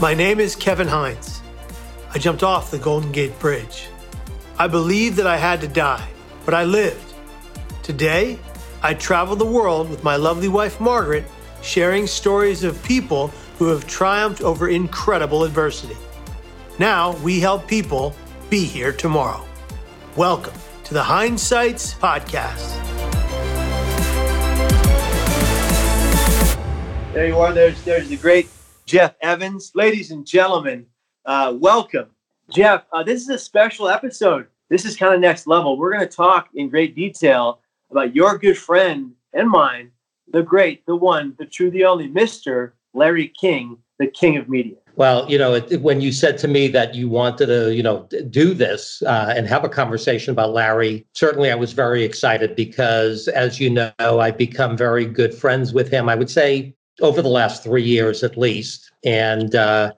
My name is Kevin Hines. I jumped off the Golden Gate Bridge. I believed that I had to die, but I lived. Today, I travel the world with my lovely wife Margaret, sharing stories of people who have triumphed over incredible adversity. Now we help people be here tomorrow. Welcome to the Hindsights Podcast. There you are. There's there's the great Jeff Evans. Ladies and gentlemen, uh, welcome. Jeff, uh, this is a special episode. This is kind of next level. We're going to talk in great detail about your good friend and mine, the great, the one, the true, the only, Mr. Larry King, the king of media. Well, you know, it, when you said to me that you wanted to, you know, do this uh, and have a conversation about Larry, certainly I was very excited because, as you know, I've become very good friends with him. I would say over the last three years at least. And uh,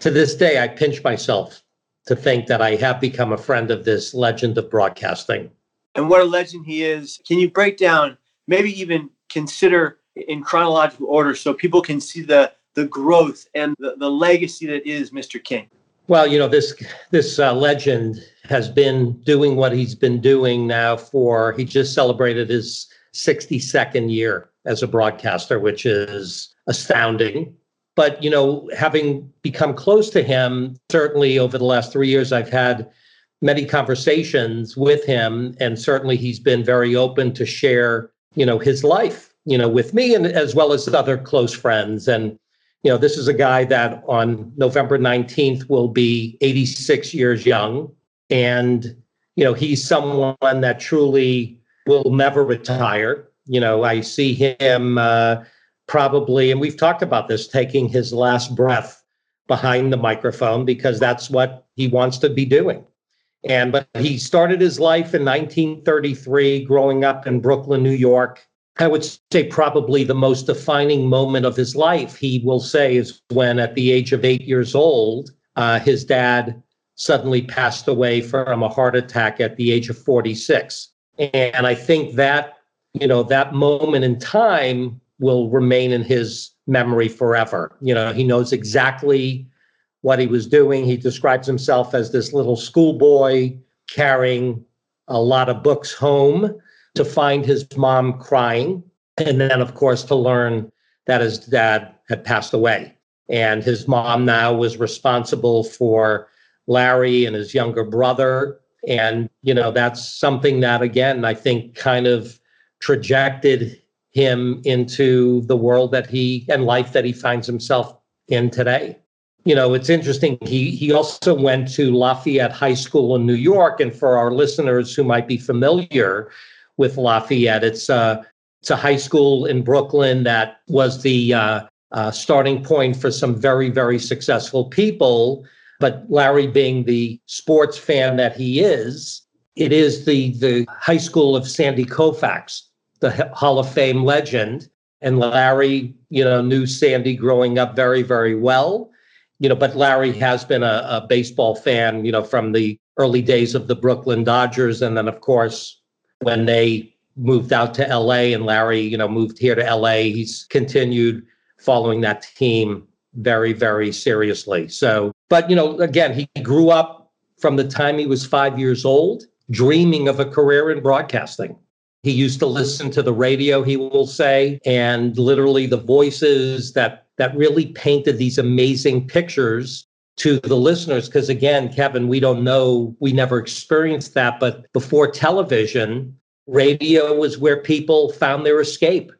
to this day, I pinch myself to think that I have become a friend of this legend of broadcasting. And what a legend he is. Can you break down, maybe even consider in chronological order so people can see the, the growth and the, the legacy that is Mr. King? Well, you know, this this uh, legend has been doing what he's been doing now for, he just celebrated his 62nd year as a broadcaster, which is astounding. But, you know, having become close to him, certainly over the last three years, I've had many conversations with him. And certainly he's been very open to share, you know, his life, you know, with me and as well as other close friends. And, you know, this is a guy that on November 19th will be 86 years young. And, you know, he's someone that truly will never retire. You know, I see him uh, probably, and we've talked about this, taking his last breath behind the microphone because that's what he wants to be doing. And but he started his life in 1933, growing up in Brooklyn, New York. I would say probably the most defining moment of his life, he will say, is when at the age of eight years old, uh, his dad suddenly passed away from a heart attack at the age of 46. And I think that, you know, that moment in time will remain in his memory forever. You know, he knows exactly what he was doing. He describes himself as this little schoolboy carrying a lot of books home to find his mom crying. And then, of course, to learn that his dad had passed away. And his mom now was responsible for Larry and his younger brother and, you know, that's something that, again, I think kind of trajected him into the world that he and life that he finds himself in today. You know, it's interesting. He he also went to Lafayette High School in New York, and for our listeners who might be familiar with Lafayette, it's a it's a high school in Brooklyn that was the uh, uh, starting point for some very very successful people but Larry, being the sports fan that he is, it is the the high school of Sandy Koufax, the Hall of Fame legend. And Larry, you know, knew Sandy growing up very, very well. You know, but Larry has been a, a baseball fan, you know, from the early days of the Brooklyn Dodgers. And then, of course, when they moved out to LA and Larry, you know, moved here to LA, he's continued following that team very, very seriously. So, but, you know, again, he grew up from the time he was five years old, dreaming of a career in broadcasting. He used to listen to the radio, he will say, and literally the voices that that really painted these amazing pictures to the listeners. Because again, Kevin, we don't know, we never experienced that. But before television, radio was where people found their escape.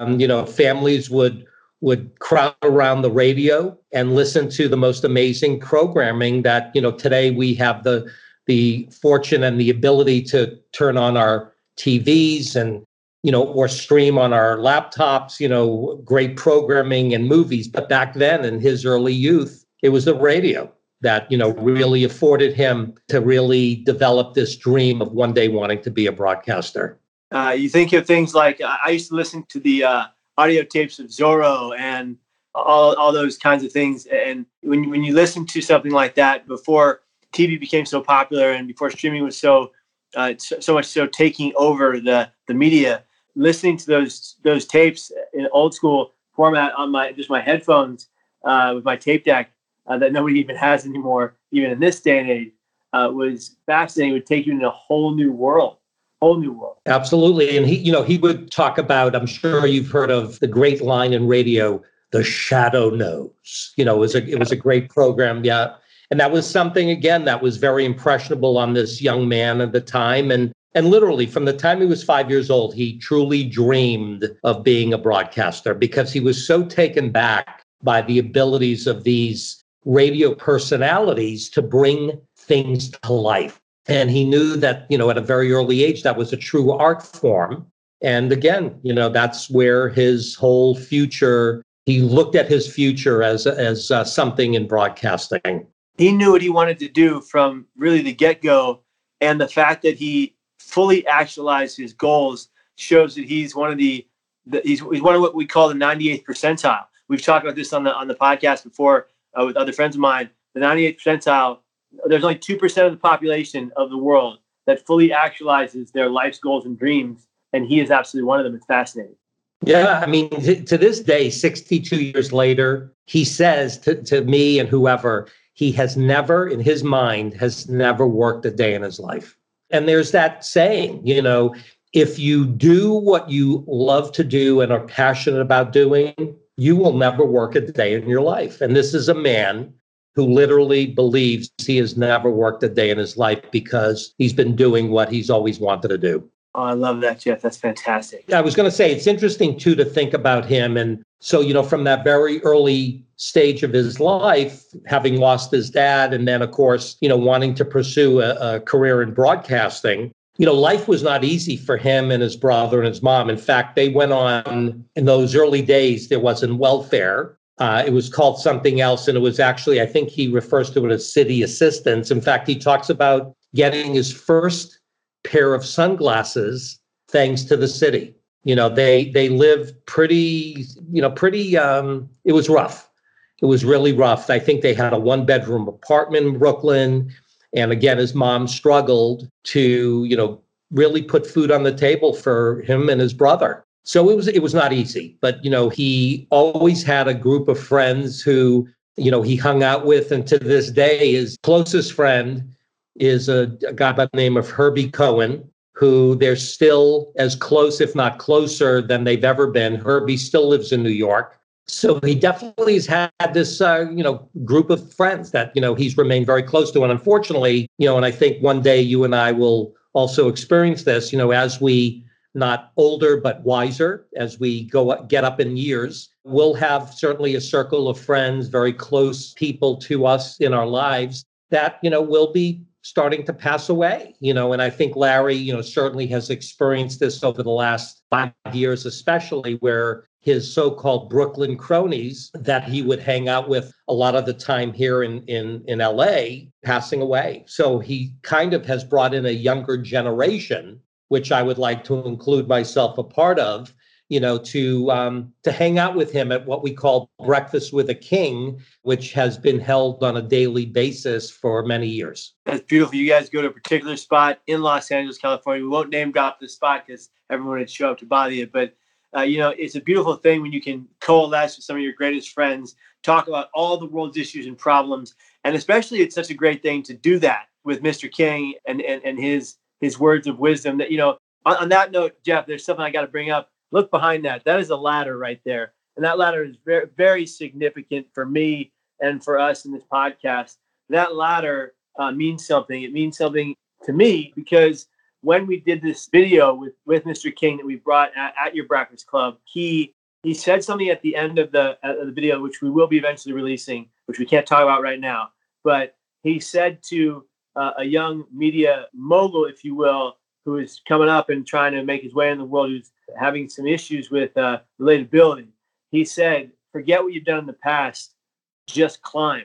Um, you know, families would would crowd around the radio and listen to the most amazing programming that you know today we have the the fortune and the ability to turn on our TVs and you know or stream on our laptops you know great programming and movies but back then in his early youth it was the radio that you know really afforded him to really develop this dream of one day wanting to be a broadcaster uh, you think of things like i used to listen to the uh, audio tapes of Zorro and all, all those kinds of things. And when, when you listen to something like that before TV became so popular and before streaming was so uh, so, much so taking over the the media, listening to those those tapes in old school format on my just my headphones uh, with my tape deck uh, that nobody even has anymore, even in this day and age, uh, was fascinating. It would take you into a whole new world, whole new world. Absolutely, and he, you know, he would talk about. I'm sure you've heard of the great line in radio, "The Shadow Knows." You know, it was a it was a great program. Yeah, and that was something again that was very impressionable on this young man at the time, and and literally from the time he was five years old, he truly dreamed of being a broadcaster because he was so taken back by the abilities of these radio personalities to bring things to life. And he knew that, you know, at a very early age, that was a true art form. And again, you know, that's where his whole future, he looked at his future as, as uh, something in broadcasting. He knew what he wanted to do from really the get go. And the fact that he fully actualized his goals shows that he's one of the, the he's, he's one of what we call the 98th percentile. We've talked about this on the on the podcast before uh, with other friends of mine. The 98th percentile there's only 2% of the population of the world that fully actualizes their life's goals and dreams. And he is absolutely one of them. It's fascinating. Yeah. I mean, to, to this day, 62 years later, he says to, to me and whoever, he has never, in his mind, has never worked a day in his life. And there's that saying, you know, if you do what you love to do and are passionate about doing, you will never work a day in your life. And this is a man who literally believes he has never worked a day in his life because he's been doing what he's always wanted to do. Oh, I love that, Jeff. That's fantastic. I was going to say it's interesting too to think about him. And so, you know, from that very early stage of his life, having lost his dad, and then, of course, you know, wanting to pursue a, a career in broadcasting, you know, life was not easy for him and his brother and his mom. In fact, they went on in those early days, there wasn't welfare. Uh, it was called something else, and it was actually, I think he refers to it as city assistance. In fact, he talks about getting his first pair of sunglasses thanks to the city. You know, they they lived pretty, you know, pretty. Um, it was rough. It was really rough. I think they had a one bedroom apartment in Brooklyn, and again, his mom struggled to, you know, really put food on the table for him and his brother. So it was it was not easy, but you know, he always had a group of friends who, you know, he hung out with and to this day his closest friend is a, a guy by the name of Herbie Cohen, who they're still as close if not closer than they've ever been. Herbie still lives in New York. So he definitely has had this, uh, you know, group of friends that you know he's remained very close to, and unfortunately, you know, and I think one day you and I will also experience this. You know, as we not older but wiser as we go get up in years we'll have certainly a circle of friends very close people to us in our lives that you know will be starting to pass away you know and i think larry you know certainly has experienced this over the last five years especially where his so-called brooklyn cronies that he would hang out with a lot of the time here in in in la passing away. So he kind of has brought in a younger generation which I would like to include myself a part of, you know, to um, to hang out with him at what we call Breakfast with a King, which has been held on a daily basis for many years. That's beautiful. You guys go to a particular spot in Los Angeles, California. We won't name drop the spot because everyone would show up to bother you, but uh, you know, it's a beautiful thing when you can coalesce with some of your greatest friends, talk about all the world's issues and problems, and especially it's such a great thing to do that with Mr. King and and, and his his words of wisdom. That you know, on, on that note, Jeff, there's something I got to bring up. Look behind that. That is a ladder right there, and that ladder is very very significant for me and for us in this podcast. That ladder uh, means something. It means something to me because when we did this video with with Mr. King that we brought at, at your Breakfast Club, he he said something at the end of the of the video, which we will be eventually releasing, which we can't talk about right now. But he said to uh, a young media mogul, if you will, who is coming up and trying to make his way in the world, who's having some issues with uh, relatability. He said, "Forget what you've done in the past, just climb,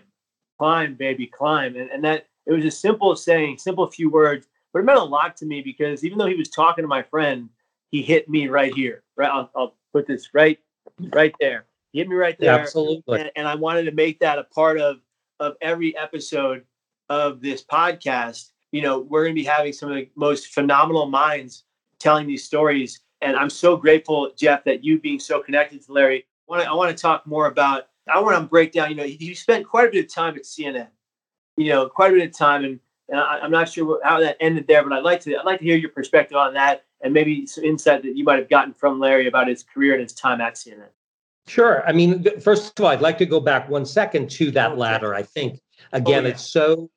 climb, baby, climb." And, and that it was a simple saying, simple few words, but it meant a lot to me because even though he was talking to my friend, he hit me right here. Right, I'll, I'll put this right, right there. He hit me right there. absolutely. And, and I wanted to make that a part of of every episode of this podcast, you know, we're going to be having some of the most phenomenal minds telling these stories. And I'm so grateful, Jeff, that you being so connected to Larry. I want to, I want to talk more about I want to break down. You know, you spent quite a bit of time at CNN. You know, quite a bit of time, and, and I, am not sure how that ended there, but I'd like to I'd like to hear your perspective on that, and maybe some insight that you might have gotten from Larry about his career and his time at CNN. Sure. I mean, first of all, I'd like to go back one second to that ladder. I think oh, again, oh, yeah. it's so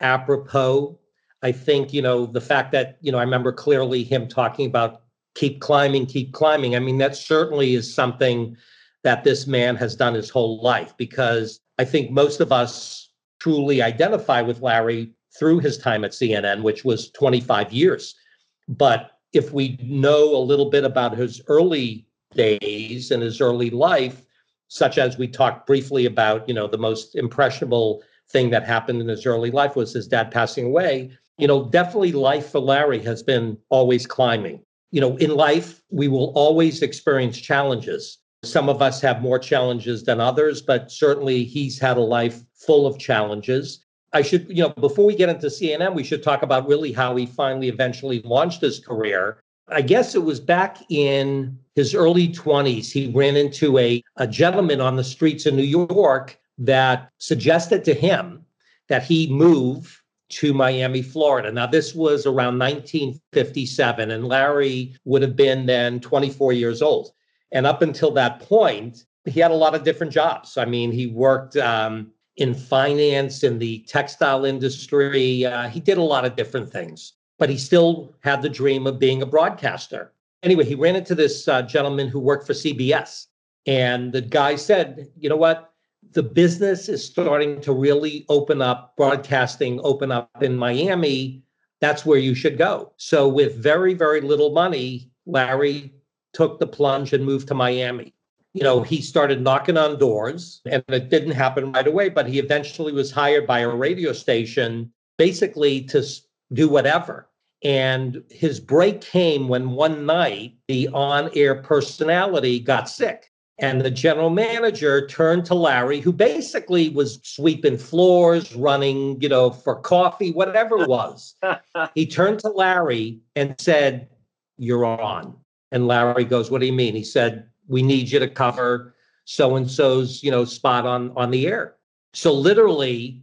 apropos. I think you know the fact that you know I remember clearly him talking about keep climbing, keep climbing. I mean, that certainly is something that this man has done his whole life because I think most of us truly identify with Larry through his time at CNN, which was 25 years. But if we know a little bit about his early days and his early life, such as we talked briefly about, you know, the most impressionable thing that happened in his early life was his dad passing away. You know, definitely life for Larry has been always climbing. You know, in life, we will always experience challenges. Some of us have more challenges than others, but certainly he's had a life full of challenges. I should, you know, before we get into CNN, we should talk about really how he finally eventually launched his career. I guess it was back in his early 20s. He ran into a, a gentleman on the streets in New York that suggested to him that he move to Miami, Florida. Now, this was around 1957, and Larry would have been then 24 years old. And up until that point, he had a lot of different jobs. I mean, he worked um, in finance, in the textile industry. Uh, he did a lot of different things, but he still had the dream of being a broadcaster. Anyway, he ran into this uh, gentleman who worked for CBS. And the guy said, you know what? The business is starting to really open up, broadcasting open up in Miami. That's where you should go. So, with very, very little money, Larry took the plunge and moved to Miami. You know, he started knocking on doors and it didn't happen right away, but he eventually was hired by a radio station basically to do whatever. And his break came when one night the on air personality got sick. And the general manager turned to Larry, who basically was sweeping floors, running, you know, for coffee, whatever it was. he turned to Larry and said, You're on. And Larry goes, What do you mean? He said, We need you to cover so and so's, you know, spot on on the air. So literally,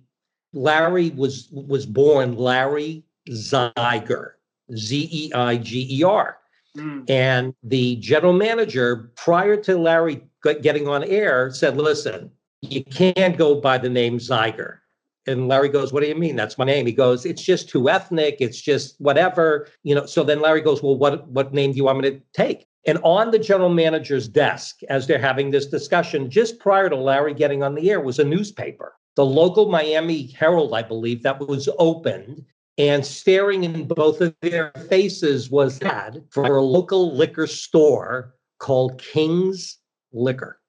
Larry was was born Larry Zeiger, Z E I G E R. Mm. And the general manager, prior to Larry getting on air, said, Listen, you can't go by the name Zeiger. And Larry goes, What do you mean? That's my name. He goes, It's just too ethnic. It's just whatever. You know, so then Larry goes, Well, what what name do you want me to take? And on the general manager's desk, as they're having this discussion, just prior to Larry getting on the air, was a newspaper, the local Miami Herald, I believe, that was opened. And staring in both of their faces was that for a local liquor store called King's Liquor.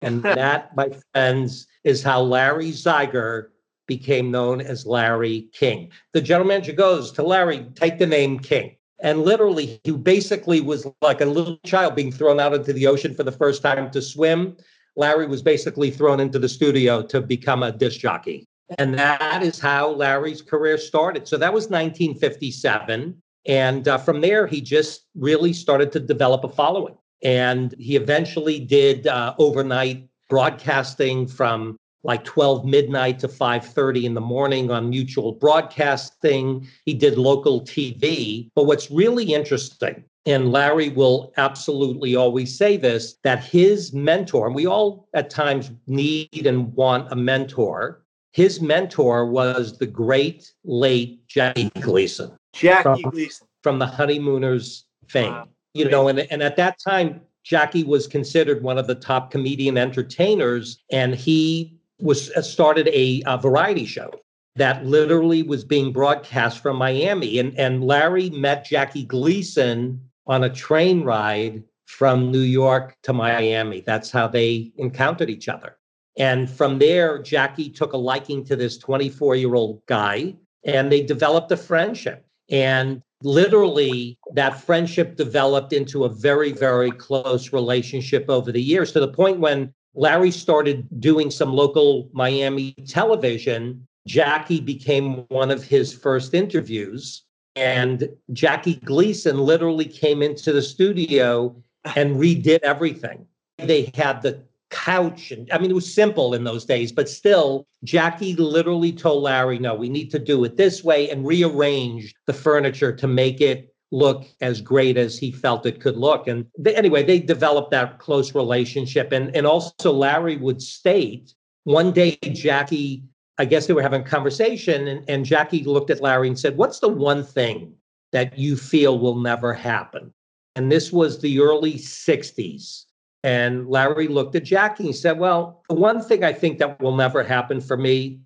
And that, my friends, is how Larry Zeiger became known as Larry King. The general manager goes to Larry, take the name King. And literally, he basically was like a little child being thrown out into the ocean for the first time to swim. Larry was basically thrown into the studio to become a disc jockey. And that is how Larry's career started. So that was 1957. And uh, from there, he just really started to develop a following. And he eventually did uh, overnight broadcasting from like 12 midnight to 5:30 in the morning on mutual broadcasting. He did local TV. But what's really interesting and Larry will absolutely always say this that his mentor, and we all at times need and want a mentor. His mentor was the great late Jackie Gleason. Jackie from, Gleason. From the Honeymooners fame. Wow. You know, and, and at that time, Jackie was considered one of the top comedian entertainers, and he was uh, started a, a variety show that literally was being broadcast from Miami. And, and Larry met Jackie Gleason on a train ride from New York to Miami. That's how they encountered each other. And from there, Jackie took a liking to this 24 year old guy and they developed a friendship. And literally, that friendship developed into a very, very close relationship over the years to the point when Larry started doing some local Miami television. Jackie became one of his first interviews. And Jackie Gleason literally came into the studio and redid everything. They had the couch. And I mean, it was simple in those days, but still, Jackie literally told Larry, no, we need to do it this way and rearrange the furniture to make it look as great as he felt it could look. And they, anyway, they developed that close relationship. And, and also, Larry would state one day, Jackie, I guess they were having a conversation, and, and Jackie looked at Larry and said, What's the one thing that you feel will never happen? And this was the early 60s. And Larry looked at Jackie and said, Well, the one thing I think that will never happen for me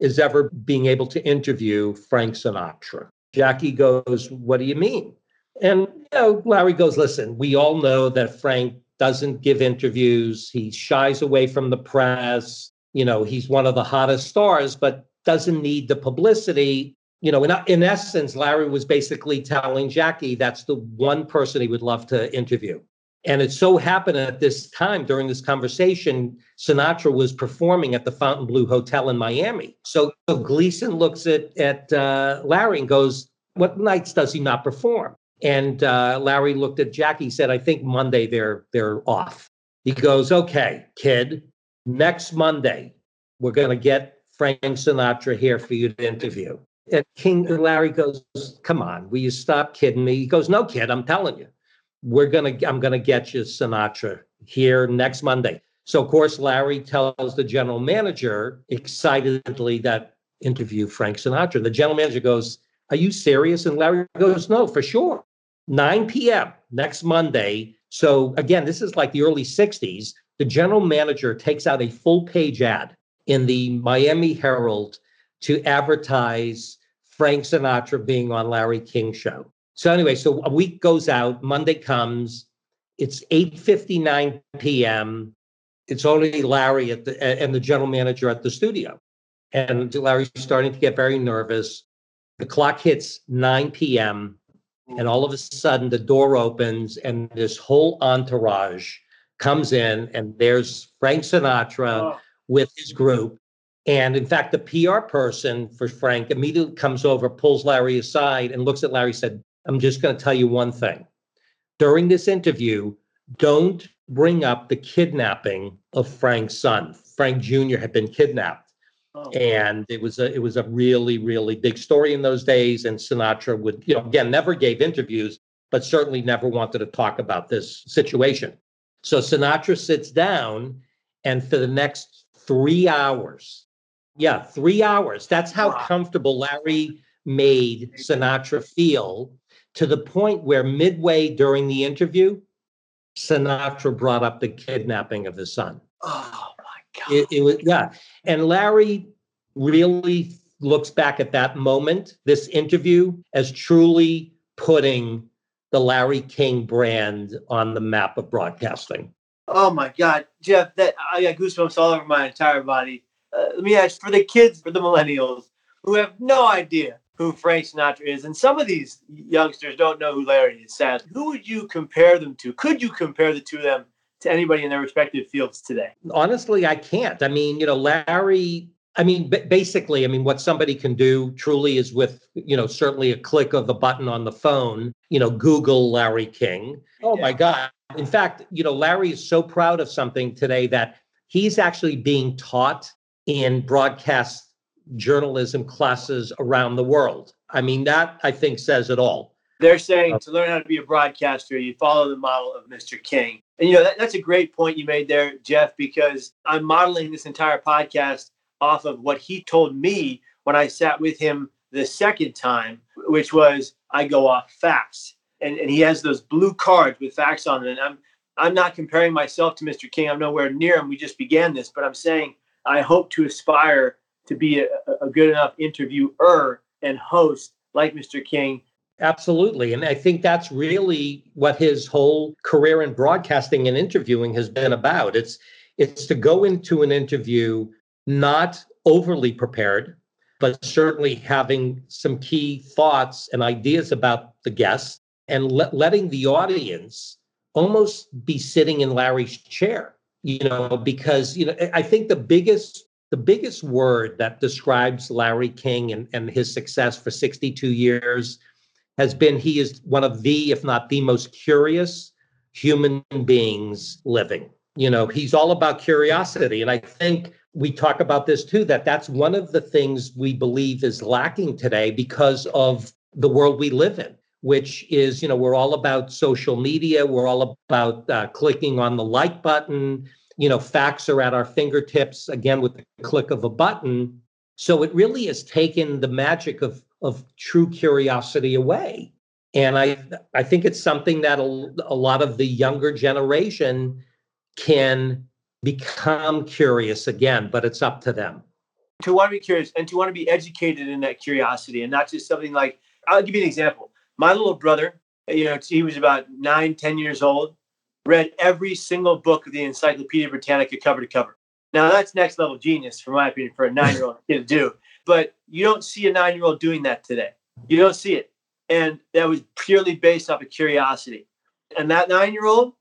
is ever being able to interview Frank Sinatra. Jackie goes, What do you mean? And you know, Larry goes, Listen, we all know that Frank doesn't give interviews. He shies away from the press. You know, he's one of the hottest stars, but doesn't need the publicity. You know, in, in essence, Larry was basically telling Jackie that's the one person he would love to interview. And it so happened at this time during this conversation, Sinatra was performing at the Fontainebleau Hotel in Miami. So, so Gleason looks at, at uh, Larry and goes, What nights does he not perform? And uh, Larry looked at Jackie, said, I think Monday they're, they're off. He goes, Okay, kid, next Monday, we're going to get Frank Sinatra here for you to interview. And King Larry goes, Come on, will you stop kidding me? He goes, No, kid, I'm telling you we're gonna i'm gonna get you sinatra here next monday. So of course larry tells the general manager excitedly that interview frank sinatra. The general manager goes are you serious? And larry goes no for sure. 9 p.m next monday. So again this is like the early 60s the general manager takes out a full page ad in the miami herald to advertise frank sinatra being on larry king show so anyway, so a week goes out, Monday comes, it's 8:59 p.m. It's only Larry at the and the general manager at the studio. And Larry's starting to get very nervous. The clock hits 9 p.m. and all of a sudden the door opens and this whole entourage comes in and there's Frank Sinatra oh. with his group. And in fact, the PR person for Frank immediately comes over, pulls Larry aside, and looks at Larry, said, I'm just going to tell you one thing. During this interview, don't bring up the kidnapping of Frank's son. Frank Jr. had been kidnapped. Oh. And it was a it was a really really big story in those days. And Sinatra would you know again never gave interviews, but certainly never wanted to talk about this situation. So Sinatra sits down, and for the next three hours, yeah, three hours. That's how wow. comfortable Larry made Sinatra feel to the point where midway during the interview, Sinatra brought up the kidnapping of his son. Oh my God. It, it, was, yeah. And Larry really looks back at that moment, this interview, as truly putting the Larry King brand on the map of broadcasting. Oh my God, Jeff, that I got goosebumps all over my entire body. Uh, let me ask for the kids, for the millennials who have no idea who Frank Sinatra is. And some of these youngsters don't know who Larry is, sadly. Who would you compare them to? Could you compare the two of them to anybody in their respective fields today? Honestly, I can't. I mean, you know, Larry. I mean, basically, I mean, what somebody can do truly is with, you know, certainly a click of the button on the phone, you know, Google Larry King. Oh yeah. my God. In fact, you know, Larry is so proud of something today that he's actually being taught in broadcast journalism classes around the world. I mean, that I think says it all. They're saying uh, to learn how to be a broadcaster, you follow the model of Mr. King. And, you know, that, that's a great point you made there, Jeff, because I'm modeling this entire podcast off of what he told me when I sat with him the second time, which was I go off facts. And, and he has those blue cards with facts on them. And I'm, I'm not comparing myself to Mr. King. I'm nowhere near him. We just began this, but I'm saying I hope to aspire to be a, a good enough interviewer and host like Mr. King. Absolutely. And I think that's really what his whole career in broadcasting and interviewing has been about. It's it's to go into an interview not overly prepared, but certainly having some key thoughts and ideas about the guest and le- letting the audience almost be sitting in Larry's chair, you know, because, you know, I think the biggest the biggest word that describes Larry King and, and his success for 62 years has been he is one of the, if not the most curious human beings living. You know, he's all about curiosity. And I think we talk about this too that that's one of the things we believe is lacking today because of the world we live in which is you know we're all about social media we're all about uh, clicking on the like button you know facts are at our fingertips again with the click of a button so it really has taken the magic of of true curiosity away and i i think it's something that a, a lot of the younger generation can become curious again, but it's up to them. To want to be curious and to want to be educated in that curiosity and not just something like, I'll give you an example. My little brother, you know, he was about nine, ten years old, read every single book of the Encyclopedia Britannica cover to cover. Now, that's next level genius, for my opinion, for a nine year old kid to do. But you don't see a nine year old doing that today. You don't see it. And that was purely based off of curiosity. And that nine year old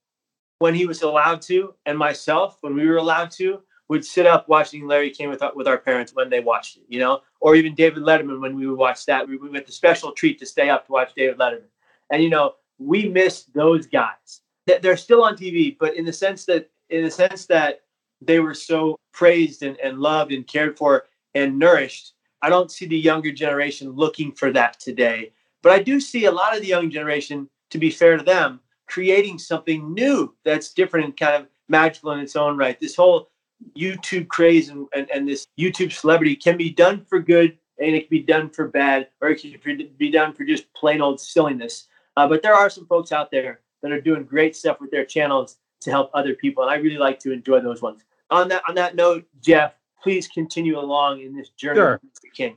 when he was allowed to, and myself when we were allowed to, would sit up watching Larry King with with our parents when they watched it, you know, or even David Letterman when we would watch that. We, we went the special treat to stay up to watch David Letterman, and you know, we missed those guys. They're still on TV, but in the sense that in the sense that they were so praised and, and loved and cared for and nourished. I don't see the younger generation looking for that today. But I do see a lot of the young generation, to be fair to them, creating something new that's different and kind of magical in its own right. This whole YouTube craze and, and, and this YouTube celebrity can be done for good and it can be done for bad or it can be done for just plain old silliness. Uh, but there are some folks out there that are doing great stuff with their channels to help other people, and I really like to enjoy those ones. On that on that note, Jeff, please continue along in this journey sure. King.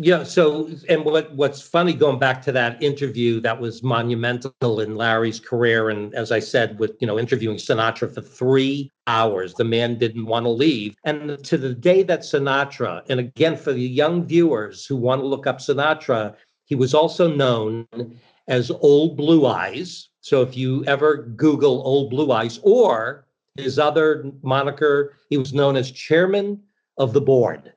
Yeah. So, and what what's funny going back to that interview that was monumental in Larry's career, and as I said, with you know interviewing Sinatra for three hours, the man didn't want to leave. And to the day that Sinatra, and again for the young viewers who want to look up Sinatra, he was also known as Old Blue Eyes. So if you ever Google Old Blue Eyes or his other moniker, he was known as Chairman of the Board.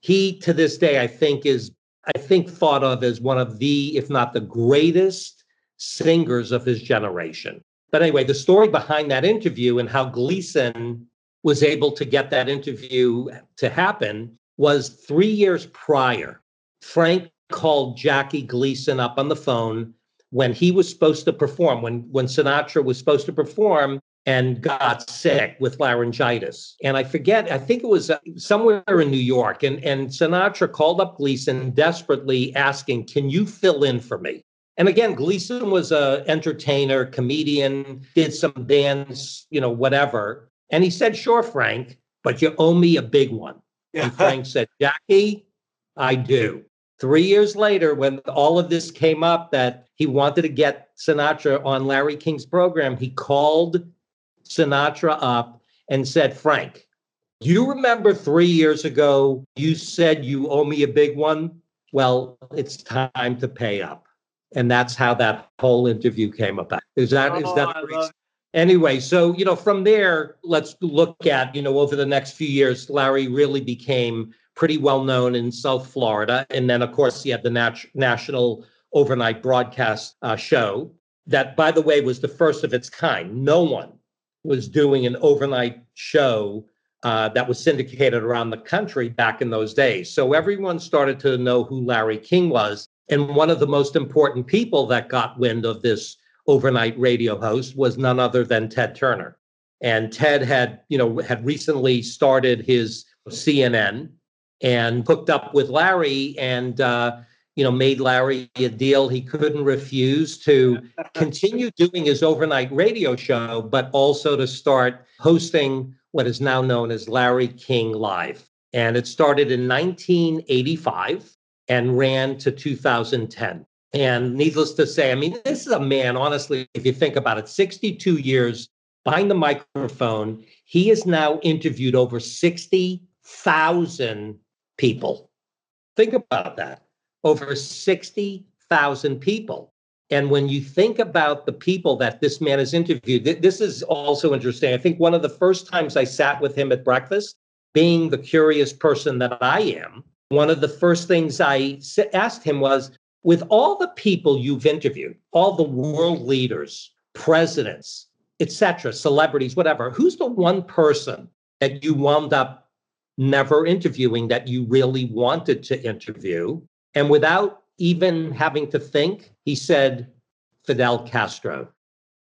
He to this day i think is i think thought of as one of the if not the greatest singers of his generation. But anyway the story behind that interview and how gleason was able to get that interview to happen was three years prior. Frank called jackie gleason up on the phone when he was supposed to perform when when sinatra was supposed to perform and got sick with laryngitis. And I forget, I think it was uh, somewhere in New York. And, and Sinatra called up Gleason desperately asking, Can you fill in for me? And again, Gleason was a entertainer, comedian, did some dance, you know, whatever. And he said, Sure, Frank, but you owe me a big one. And Frank said, Jackie, I do. Three years later, when all of this came up that he wanted to get Sinatra on Larry King's program, he called Sinatra up and said, Frank, do you remember three years ago you said you owe me a big one? Well, it's time to pay up. And that's how that whole interview came about. Is that oh, is that oh, anyway? So you know, from there, let's look at you know over the next few years, Larry really became pretty well known in South Florida, and then of course he had the nat- national overnight broadcast uh, show that, by the way, was the first of its kind. No one was doing an overnight show uh, that was syndicated around the country back in those days. So everyone started to know who Larry King was. And one of the most important people that got wind of this overnight radio host was none other than Ted Turner. And Ted had, you know, had recently started his CNN and hooked up with Larry and uh, you know, made Larry a deal he couldn't refuse to continue doing his overnight radio show, but also to start hosting what is now known as Larry King Live. And it started in 1985 and ran to 2010. And needless to say, I mean, this is a man, honestly, if you think about it, 62 years behind the microphone. He has now interviewed over 60,000 people. Think about that over 60,000 people. And when you think about the people that this man has interviewed, th- this is also interesting. I think one of the first times I sat with him at breakfast, being the curious person that I am, one of the first things I asked him was with all the people you've interviewed, all the world leaders, presidents, etc., celebrities, whatever. Who's the one person that you wound up never interviewing that you really wanted to interview? And without even having to think, he said Fidel Castro.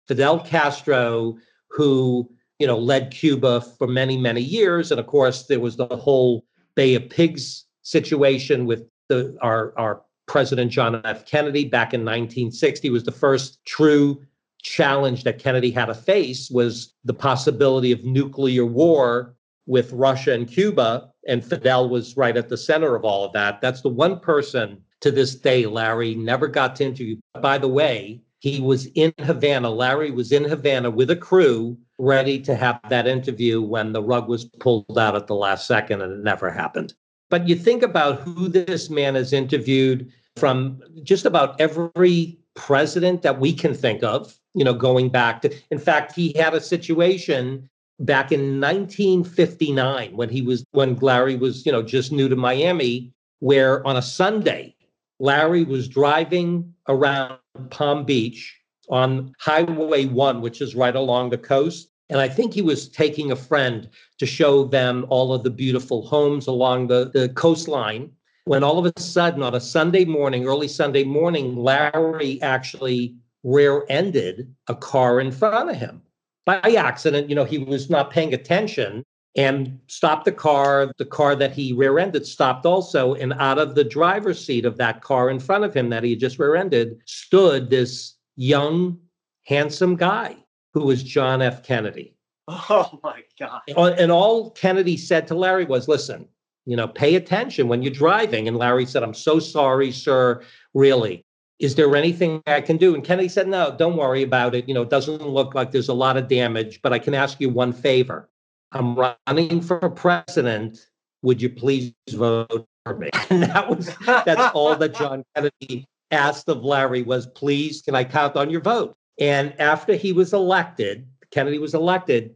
Fidel Castro, who you know led Cuba for many many years, and of course there was the whole Bay of Pigs situation with the our our President John F. Kennedy back in 1960 was the first true challenge that Kennedy had to face was the possibility of nuclear war with Russia and Cuba. And Fidel was right at the center of all of that. That's the one person to this day Larry never got to interview. By the way, he was in Havana. Larry was in Havana with a crew ready to have that interview when the rug was pulled out at the last second and it never happened. But you think about who this man has interviewed from just about every president that we can think of, you know, going back to, in fact, he had a situation back in 1959 when he was, when Larry was, you know, just new to Miami, where on a Sunday, Larry was driving around Palm Beach on Highway 1, which is right along the coast. And I think he was taking a friend to show them all of the beautiful homes along the, the coastline. When all of a sudden, on a Sunday morning, early Sunday morning, Larry actually rear ended a car in front of him by accident. You know, he was not paying attention and stopped the car. The car that he rear ended stopped also. And out of the driver's seat of that car in front of him that he had just rear ended stood this young, handsome guy who was John F. Kennedy. Oh my God. And all Kennedy said to Larry was, listen, you know, pay attention when you're driving. And Larry said, I'm so sorry, sir. Really. Is there anything I can do? And Kennedy said, No, don't worry about it. You know, it doesn't look like there's a lot of damage, but I can ask you one favor. I'm running for president. Would you please vote for me? And that was that's all that John Kennedy asked of Larry was, please, can I count on your vote? And after he was elected, Kennedy was elected,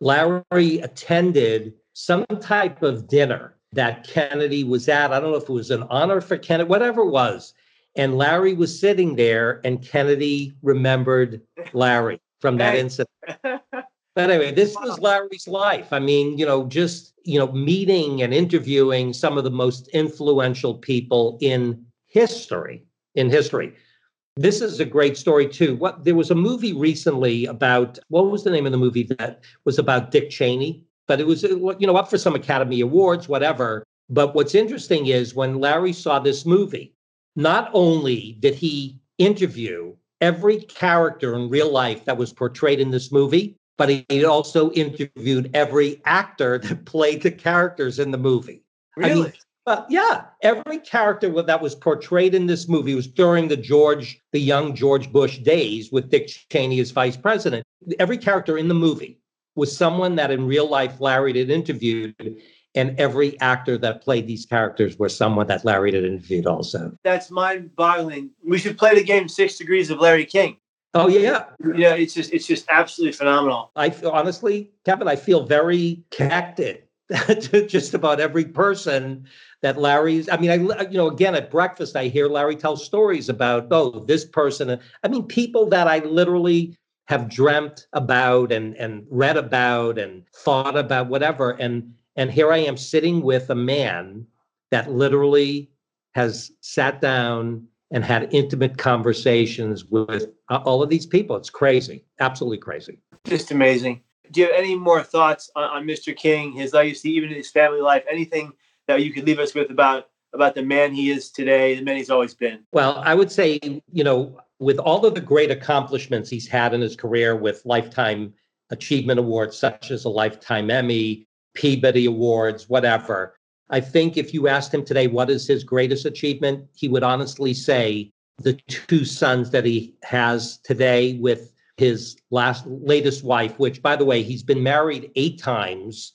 Larry attended some type of dinner that Kennedy was at. I don't know if it was an honor for Kennedy, whatever it was. And Larry was sitting there, and Kennedy remembered Larry from that incident. But anyway, this was Larry's life. I mean, you know, just, you know, meeting and interviewing some of the most influential people in history, in history. This is a great story too. What there was a movie recently about what was the name of the movie that was about Dick Cheney, but it was you know up for some Academy Awards, whatever. But what's interesting is when Larry saw this movie, not only did he interview every character in real life that was portrayed in this movie, but he also interviewed every actor that played the characters in the movie. Really? I mean, but uh, yeah, every character that was portrayed in this movie was during the George, the young George Bush days with Dick Cheney as vice president. Every character in the movie was someone that in real life Larry had interviewed, and every actor that played these characters were someone that Larry had interviewed also. That's mind-boggling. We should play the game Six Degrees of Larry King. Oh yeah, yeah. It's just it's just absolutely phenomenal. I feel honestly, Kevin, I feel very connected to just about every person that Larry's. I mean, I you know again at breakfast I hear Larry tell stories about oh this person. I mean, people that I literally have dreamt about and and read about and thought about whatever and and here I am sitting with a man that literally has sat down and had intimate conversations with uh, all of these people. It's crazy, absolutely crazy. Just amazing. Do you have any more thoughts on, on Mr. King, his legacy, even his family life? Anything that you could leave us with about about the man he is today, the man he's always been? Well, I would say, you know, with all of the great accomplishments he's had in his career with lifetime achievement awards such as a lifetime Emmy, Peabody Awards, whatever. I think if you asked him today what is his greatest achievement, he would honestly say the two sons that he has today with his last latest wife, which by the way, he's been married eight times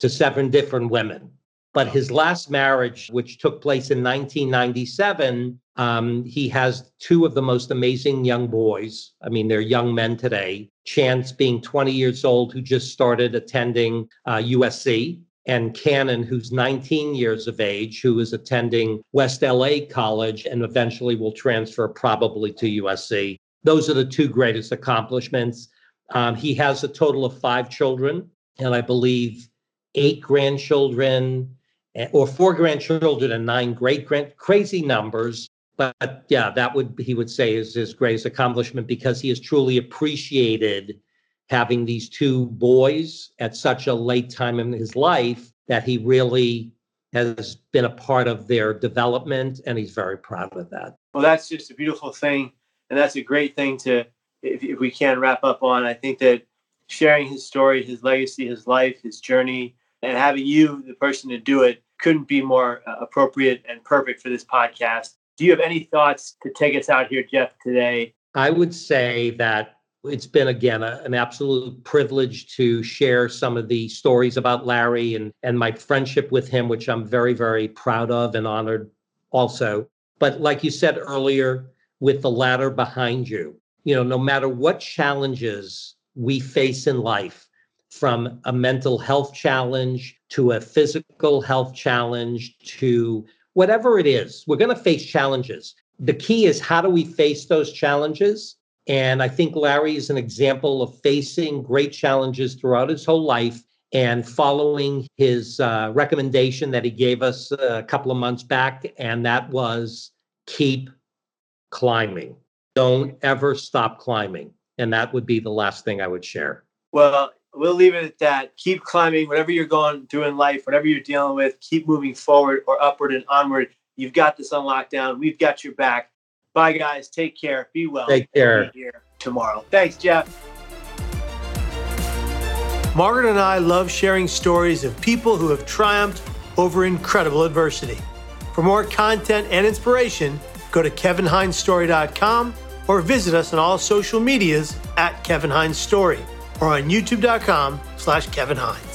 to seven different women. But his last marriage, which took place in 1997, um, he has two of the most amazing young boys. I mean, they're young men today. Chance being 20 years old, who just started attending uh, USC, and Cannon, who's 19 years of age, who is attending West LA College and eventually will transfer probably to USC. Those are the two greatest accomplishments. Um, he has a total of five children, and I believe eight grandchildren, eh, or four grandchildren and nine great grand. Crazy numbers, but yeah, that would he would say is his greatest accomplishment because he has truly appreciated having these two boys at such a late time in his life that he really has been a part of their development and he's very proud of that. Well, that's just a beautiful thing. And that's a great thing to, if, if we can wrap up on. I think that sharing his story, his legacy, his life, his journey, and having you, the person to do it, couldn't be more uh, appropriate and perfect for this podcast. Do you have any thoughts to take us out here, Jeff, today? I would say that it's been again a, an absolute privilege to share some of the stories about Larry and and my friendship with him, which I'm very very proud of and honored also. But like you said earlier, with the ladder behind you, you know, no matter what challenges we face in life, from a mental health challenge to a physical health challenge to whatever it is, we're going to face challenges. The key is how do we face those challenges and I think Larry is an example of facing great challenges throughout his whole life and following his uh, recommendation that he gave us a couple of months back. And that was keep climbing. Don't ever stop climbing. And that would be the last thing I would share. Well, we'll leave it at that. Keep climbing, whatever you're going through in life, whatever you're dealing with, keep moving forward or upward and onward. You've got this on lockdown. We've got your back. Bye, guys. Take care. Be well. Take care. here tomorrow. Thanks, Jeff. Margaret and I love sharing stories of people who have triumphed over incredible adversity. For more content and inspiration, go to kevinhinesstory.com or visit us on all social medias at Kevin Hines Story or on youtube.com slash Kevin Hines.